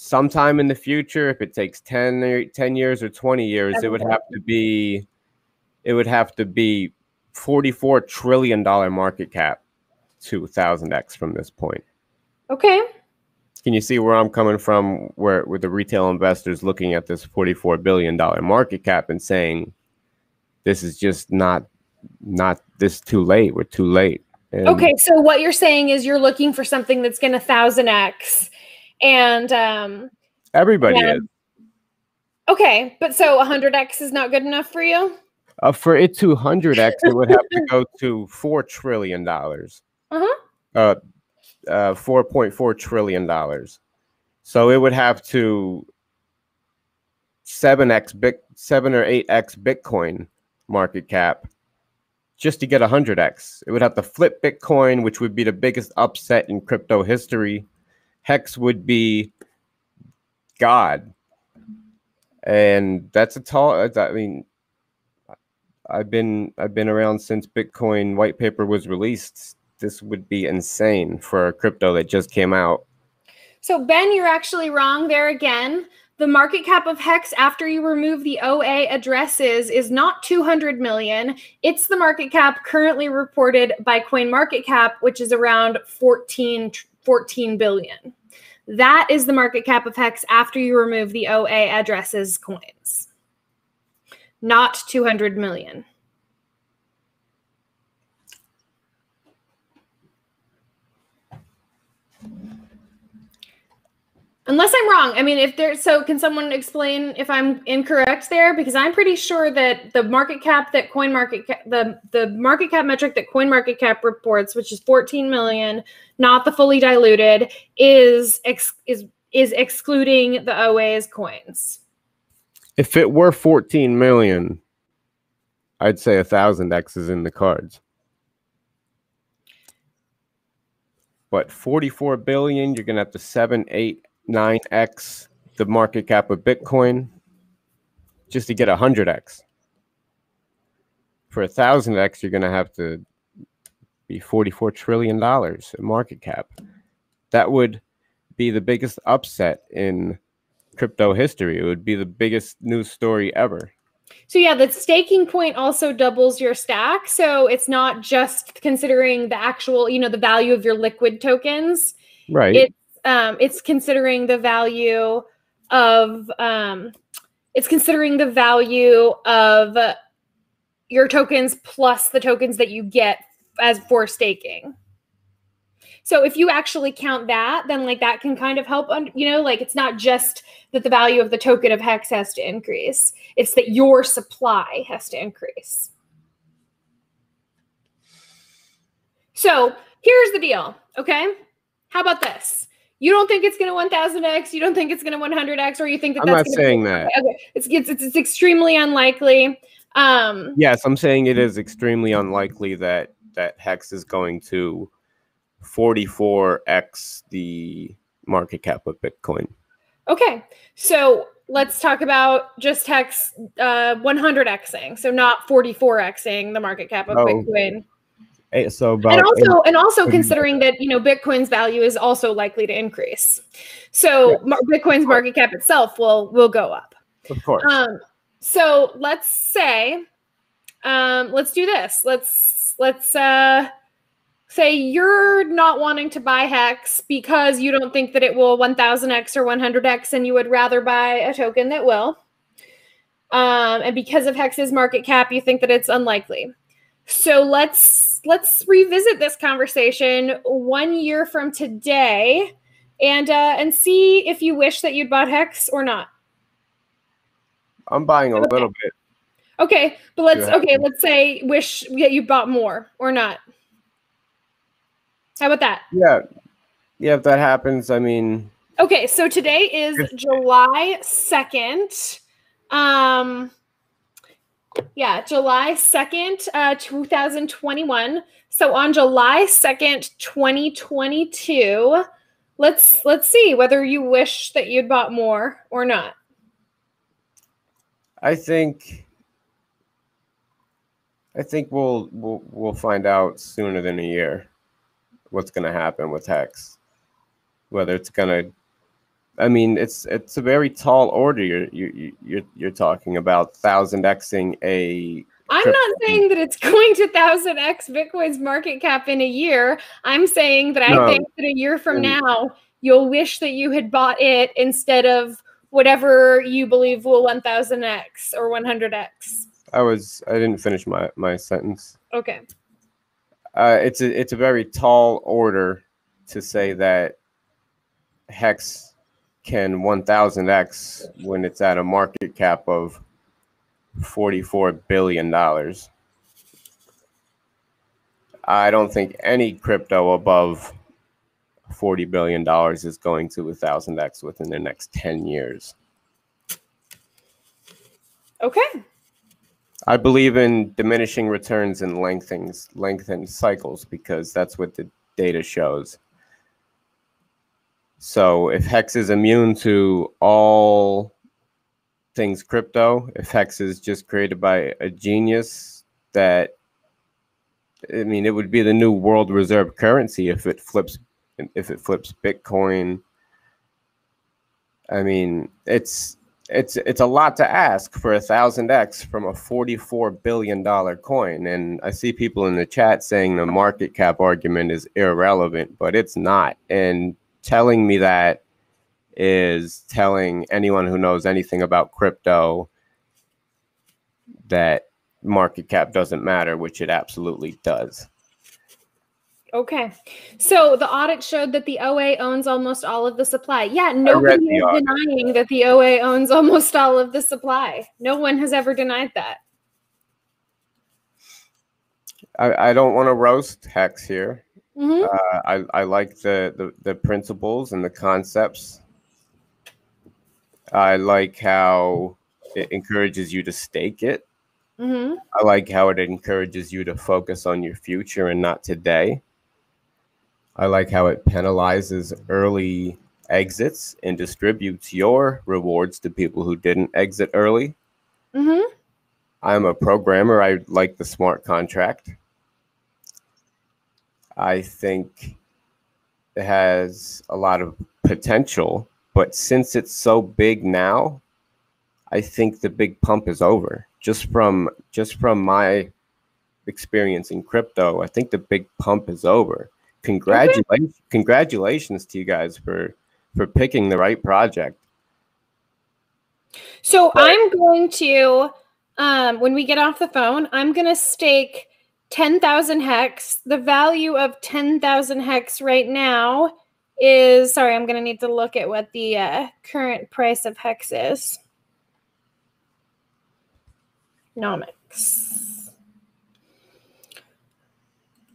sometime in the future, if it takes 10, or 10 years or 20 years, it would have to be it would have to be 44 trillion dollar market cap to 1000x from this point. Okay. Can you see where I'm coming from where with the retail investors looking at this 44 billion dollar market cap and saying this is just not not this too late. We're too late. And okay, so what you're saying is you're looking for something that's going to 1000x and um everybody is. Okay, but so 100x is not good enough for you? Uh, for it to 100x, it would have to (laughs) go to four trillion dollars. Uh-huh. Uh, uh, 4.4 trillion dollars. So it would have to 7x bit 7 or 8x Bitcoin market cap just to get 100x. It would have to flip Bitcoin, which would be the biggest upset in crypto history. Hex would be God. And that's a tall uh, I mean I've been I've been around since Bitcoin white paper was released. This would be insane for a crypto that just came out. So Ben, you're actually wrong there again. The market cap of Hex after you remove the OA addresses is not 200 million. It's the market cap currently reported by CoinMarketCap, which is around 14, 14 billion. That is the market cap of Hex after you remove the OA addresses coins, not 200 million. Unless I'm wrong. I mean, if there's so, can someone explain if I'm incorrect there? Because I'm pretty sure that the market cap that Coin Market Cap, the the market cap metric that Coin Market Cap reports, which is 14 million, not the fully diluted, is ex, is is excluding the OA's coins. If it were 14 million, I'd say a thousand X is in the cards. But 44 billion, you're gonna have to seven, eight 9x the market cap of Bitcoin just to get 100x. For a 1000x, you're going to have to be $44 trillion in market cap. That would be the biggest upset in crypto history. It would be the biggest news story ever. So yeah, the staking point also doubles your stack. So it's not just considering the actual, you know, the value of your liquid tokens. Right. It's um, it's considering the value of um, it's considering the value of your tokens plus the tokens that you get as for staking. So if you actually count that, then like that can kind of help. You know, like it's not just that the value of the token of hex has to increase; it's that your supply has to increase. So here's the deal. Okay, how about this? You don't think it's going to 1000x you don't think it's going to 100x or you think that i'm that's not saying that okay. it's, it's, it's, it's extremely unlikely um yes i'm saying it is extremely unlikely that that hex is going to 44x the market cap of bitcoin okay so let's talk about just hex uh 100xing so not 44xing the market cap of oh. bitcoin so about and also and also considering that you know bitcoin's value is also likely to increase so yeah. bitcoin's market cap itself will will go up of course um so let's say um let's do this let's let's uh say you're not wanting to buy Hex because you don't think that it will 1000x or 100x and you would rather buy a token that will. Um, and because of Hex's market cap, you think that it's unlikely. So let's let's revisit this conversation one year from today and uh, and see if you wish that you'd bought Hex or not. I'm buying a okay. little bit. Okay, but let's okay, let's say wish that you bought more or not. How about that? Yeah. Yeah, if that happens, I mean Okay, so today is July 2nd. Um yeah, July 2nd, uh 2021. So on July 2nd, 2022, let's let's see whether you wish that you'd bought more or not. I think I think we'll we'll we'll find out sooner than a year what's going to happen with Hex. Whether it's going to, I mean, it's it's a very tall order. You're you you're you're talking about thousand xing a. I'm not saying that it's (laughs) going to thousand x Bitcoin's market cap in a year. I'm saying that I no. think that a year from now you'll wish that you had bought it instead of whatever you believe will 1000x or 100x. I was I didn't finish my my sentence. Okay uh, it's a it's a very tall order to say that hex can 1000x when it's at a market cap of 44 billion dollars. I don't think any crypto above 40 billion dollars is going to 1000x within the next 10 years. Okay. I believe in diminishing returns and lengthening lengthened cycles because that's what the data shows. So if Hex is immune to all things crypto, if Hex is just created by a genius that I mean it would be the new world reserve currency if it flips if it flips Bitcoin. I mean, it's it's it's a lot to ask for a thousand X from a forty-four billion dollar coin. And I see people in the chat saying the market cap argument is irrelevant, but it's not. And telling me that is telling anyone who knows anything about crypto that market cap doesn't matter, which it absolutely does. Okay. So the audit showed that the OA owns almost all of the supply. Yeah, nobody is audit. denying that the OA owns almost all of the supply. No one has ever denied that. I, I don't want to roast Hex here. Mm-hmm. Uh, I, I like the, the, the principles and the concepts. I like how it encourages you to stake it. Mm-hmm. I like how it encourages you to focus on your future and not today. I like how it penalizes early exits and distributes your rewards to people who didn't exit early. Mm-hmm. I'm a programmer. I like the smart contract. I think it has a lot of potential, but since it's so big now, I think the big pump is over. Just from just from my experience in crypto, I think the big pump is over congratulations okay. congratulations to you guys for for picking the right project so but, i'm going to um when we get off the phone i'm going to stake 10,000 hex the value of 10,000 hex right now is sorry i'm going to need to look at what the uh, current price of hex is nomics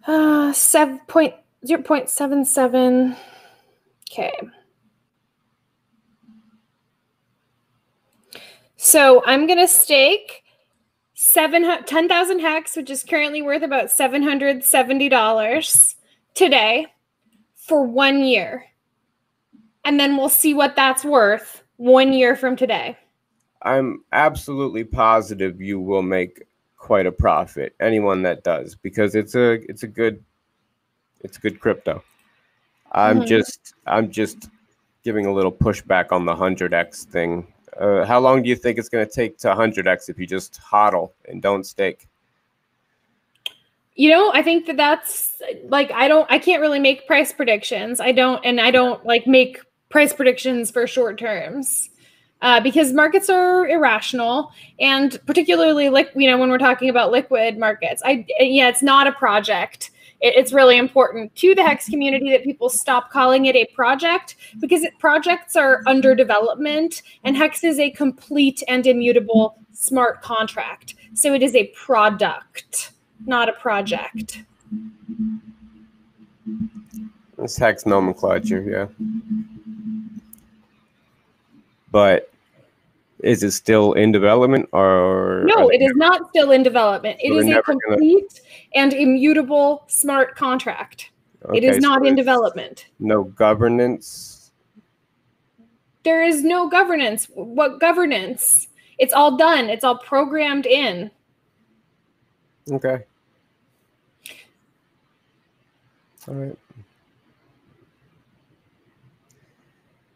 uh 7 point 0.77. Okay. So I'm going to stake 10,000 hex, which is currently worth about $770 today for one year. And then we'll see what that's worth one year from today. I'm absolutely positive you will make quite a profit. Anyone that does, because it's a it's a good it's good crypto. I'm mm-hmm. just I'm just giving a little pushback on the 100x thing. Uh, how long do you think it's going to take to 100x if you just hodl and don't stake? You know, I think that that's like I don't I can't really make price predictions. I don't and I don't like make price predictions for short terms. Uh, because markets are irrational and particularly like you know when we're talking about liquid markets i yeah it's not a project it, it's really important to the hex community that people stop calling it a project because it, projects are under development and hex is a complete and immutable smart contract so it is a product not a project. It's hex nomenclature, yeah. But is it still in development or no it is not still in development. It is a complete gonna... and immutable smart contract. Okay, it is not so in development. no governance? There is no governance. What governance? It's all done. It's all programmed in. Okay. All right.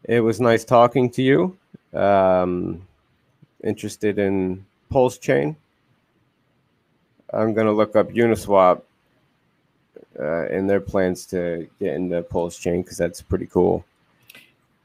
It was nice talking to you. Um, interested in Pulse Chain. I'm going to look up Uniswap uh, and their plans to get into Pulse Chain because that's pretty cool.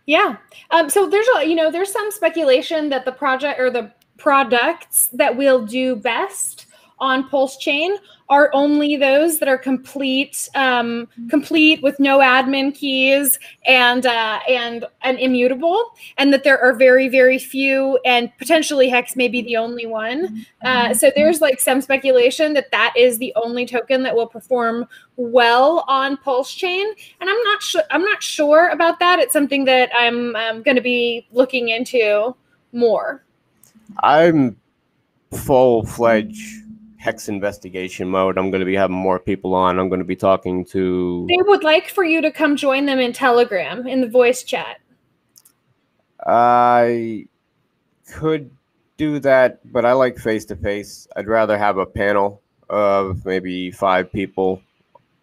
Yeah. Um, so there's a, you know, there's some speculation that the project or the products that will do best on Pulse Chain are only those that are complete, um, complete with no admin keys and uh, and and immutable, and that there are very very few, and potentially Hex may be the only one. Uh, so there's like some speculation that that is the only token that will perform well on Pulse Chain, and I'm not sure. I'm not sure about that. It's something that I'm, I'm going to be looking into more. I'm full fledged hex investigation mode. I'm going to be having more people on. I'm going to be talking to. They would like for you to come join them in Telegram in the voice chat. I could do that, but I like face to face. I'd rather have a panel of maybe five people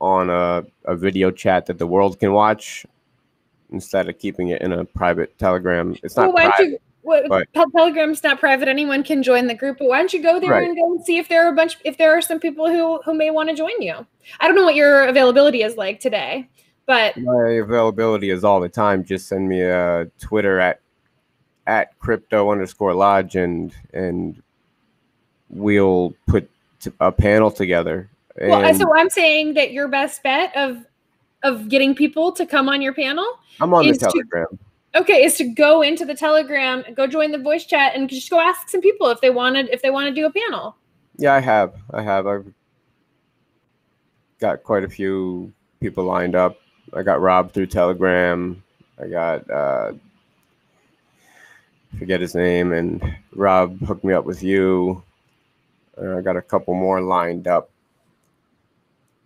on a, a video chat that the world can watch instead of keeping it in a private Telegram. It's not well, private. You, Telegram's not private. Anyone can join the group. But why don't you go there right. and go and see if there are a bunch, if there are some people who who may want to join you. I don't know what your availability is like today, but my availability is all the time. Just send me a Twitter at at crypto underscore lodge and and we'll put a panel together. And well, so I'm saying that your best bet of of getting people to come on your panel. I'm on the Telegram. To, okay is to go into the telegram go join the voice chat and just go ask some people if they wanted if they want to do a panel. Yeah i have i have. I've got quite a few people lined up. I got rob through telegram. I got uh forget his name and rob hooked me up with you. I got a couple more lined up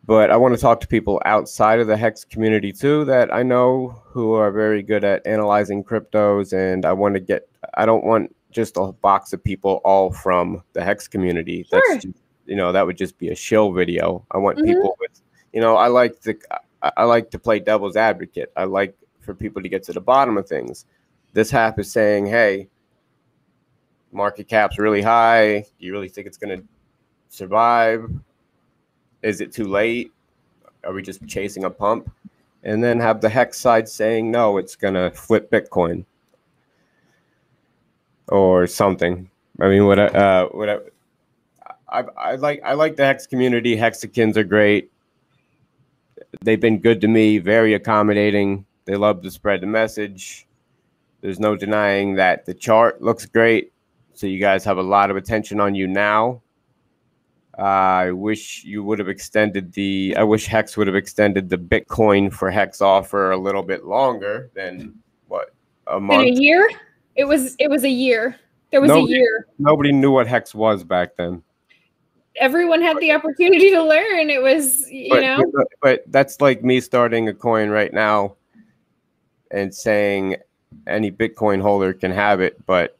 but I want to talk to people outside of the Hex community too that I know who are very good at analyzing cryptos. And I want to get, I don't want just a box of people all from the Hex community. Sure. That's, just, you know, that would just be a shill video. I want mm-hmm. people with, you know, I like to, I like to play devil's advocate. I like for people to get to the bottom of things. This half is saying, hey, market cap's really high. Do you really think it's going to survive? Is it too late? Are we just chasing a pump? And then have the hex side saying no, it's gonna flip Bitcoin or something. I mean, what uh, what I, I like I like the hex community. Hexicans are great. They've been good to me, very accommodating. They love to spread the message. There's no denying that the chart looks great. So you guys have a lot of attention on you now. I wish you would have extended the. I wish Hex would have extended the Bitcoin for Hex offer a little bit longer than what a month. In a year, it was. It was a year. There was nobody, a year. Nobody knew what Hex was back then. Everyone had the opportunity to learn. It was, you but, know. But, but that's like me starting a coin right now, and saying any Bitcoin holder can have it, but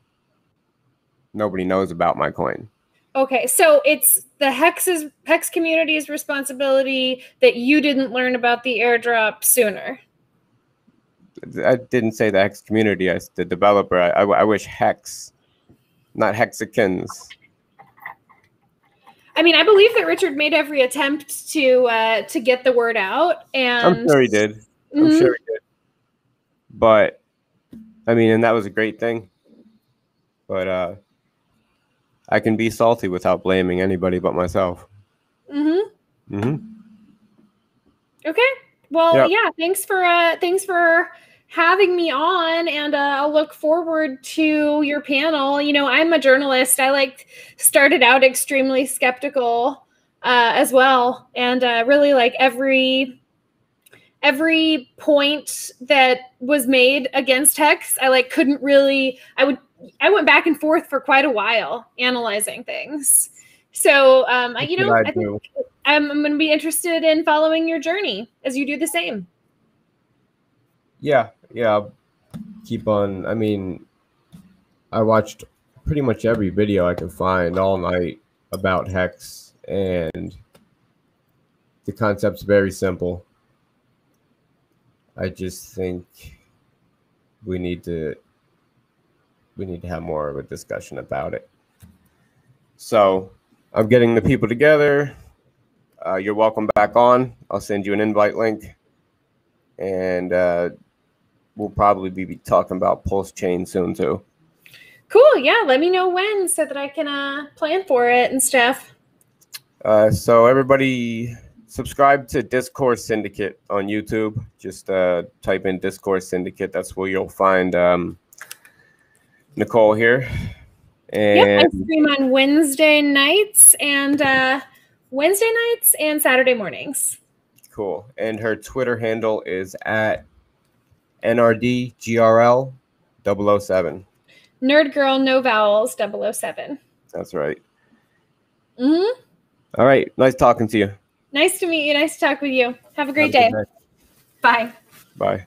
nobody knows about my coin. Okay, so it's the Hex's Hex community's responsibility that you didn't learn about the airdrop sooner. I didn't say the Hex community. I the developer. I, I, I wish Hex, not Hexicans. I mean, I believe that Richard made every attempt to uh, to get the word out, and I'm sure he did. I'm Mhm. sure he did. But I mean, and that was a great thing. But uh I can be salty without blaming anybody but myself. Mhm. hmm Okay. Well, Yep. yeah. Thanks for uh, thanks for having me on, and uh, I'll look forward to your panel. You know, I'm a journalist. I like started out extremely skeptical uh, as well, and uh, really like every every point that was made against Hex. I like couldn't really. I would. I went back and forth for quite a while analyzing things. So, um, I, you know, I, I think I'm, I'm going to be interested in following your journey as you do the same. Yeah, yeah. Keep on. I mean, I watched pretty much every video I could find all night about Hex, and the concept's very simple. I just think we need to we need to have more of a discussion about it. So I'm getting the people together. Uh, you're welcome back on. I'll send you an invite link, and uh, we'll probably be talking about PulseChain soon too. Cool. Yeah. Let me know when so that I can uh, plan for it and stuff. Uh, so everybody subscribe to Discourse Syndicate on YouTube. Just uh, type in Discourse Syndicate. That's where you'll find um, Nicole here. Yep. I stream on Wednesday nights and uh, Wednesday nights and Saturday mornings. cool. And her Twitter handle is at NRDGRL 007. Nerd Girl No Vowels 007. That's right. Mm-hmm. All right. Nice talking to you. Nice to meet you. Nice to talk with you. Have a great Have a day. Bye. Bye.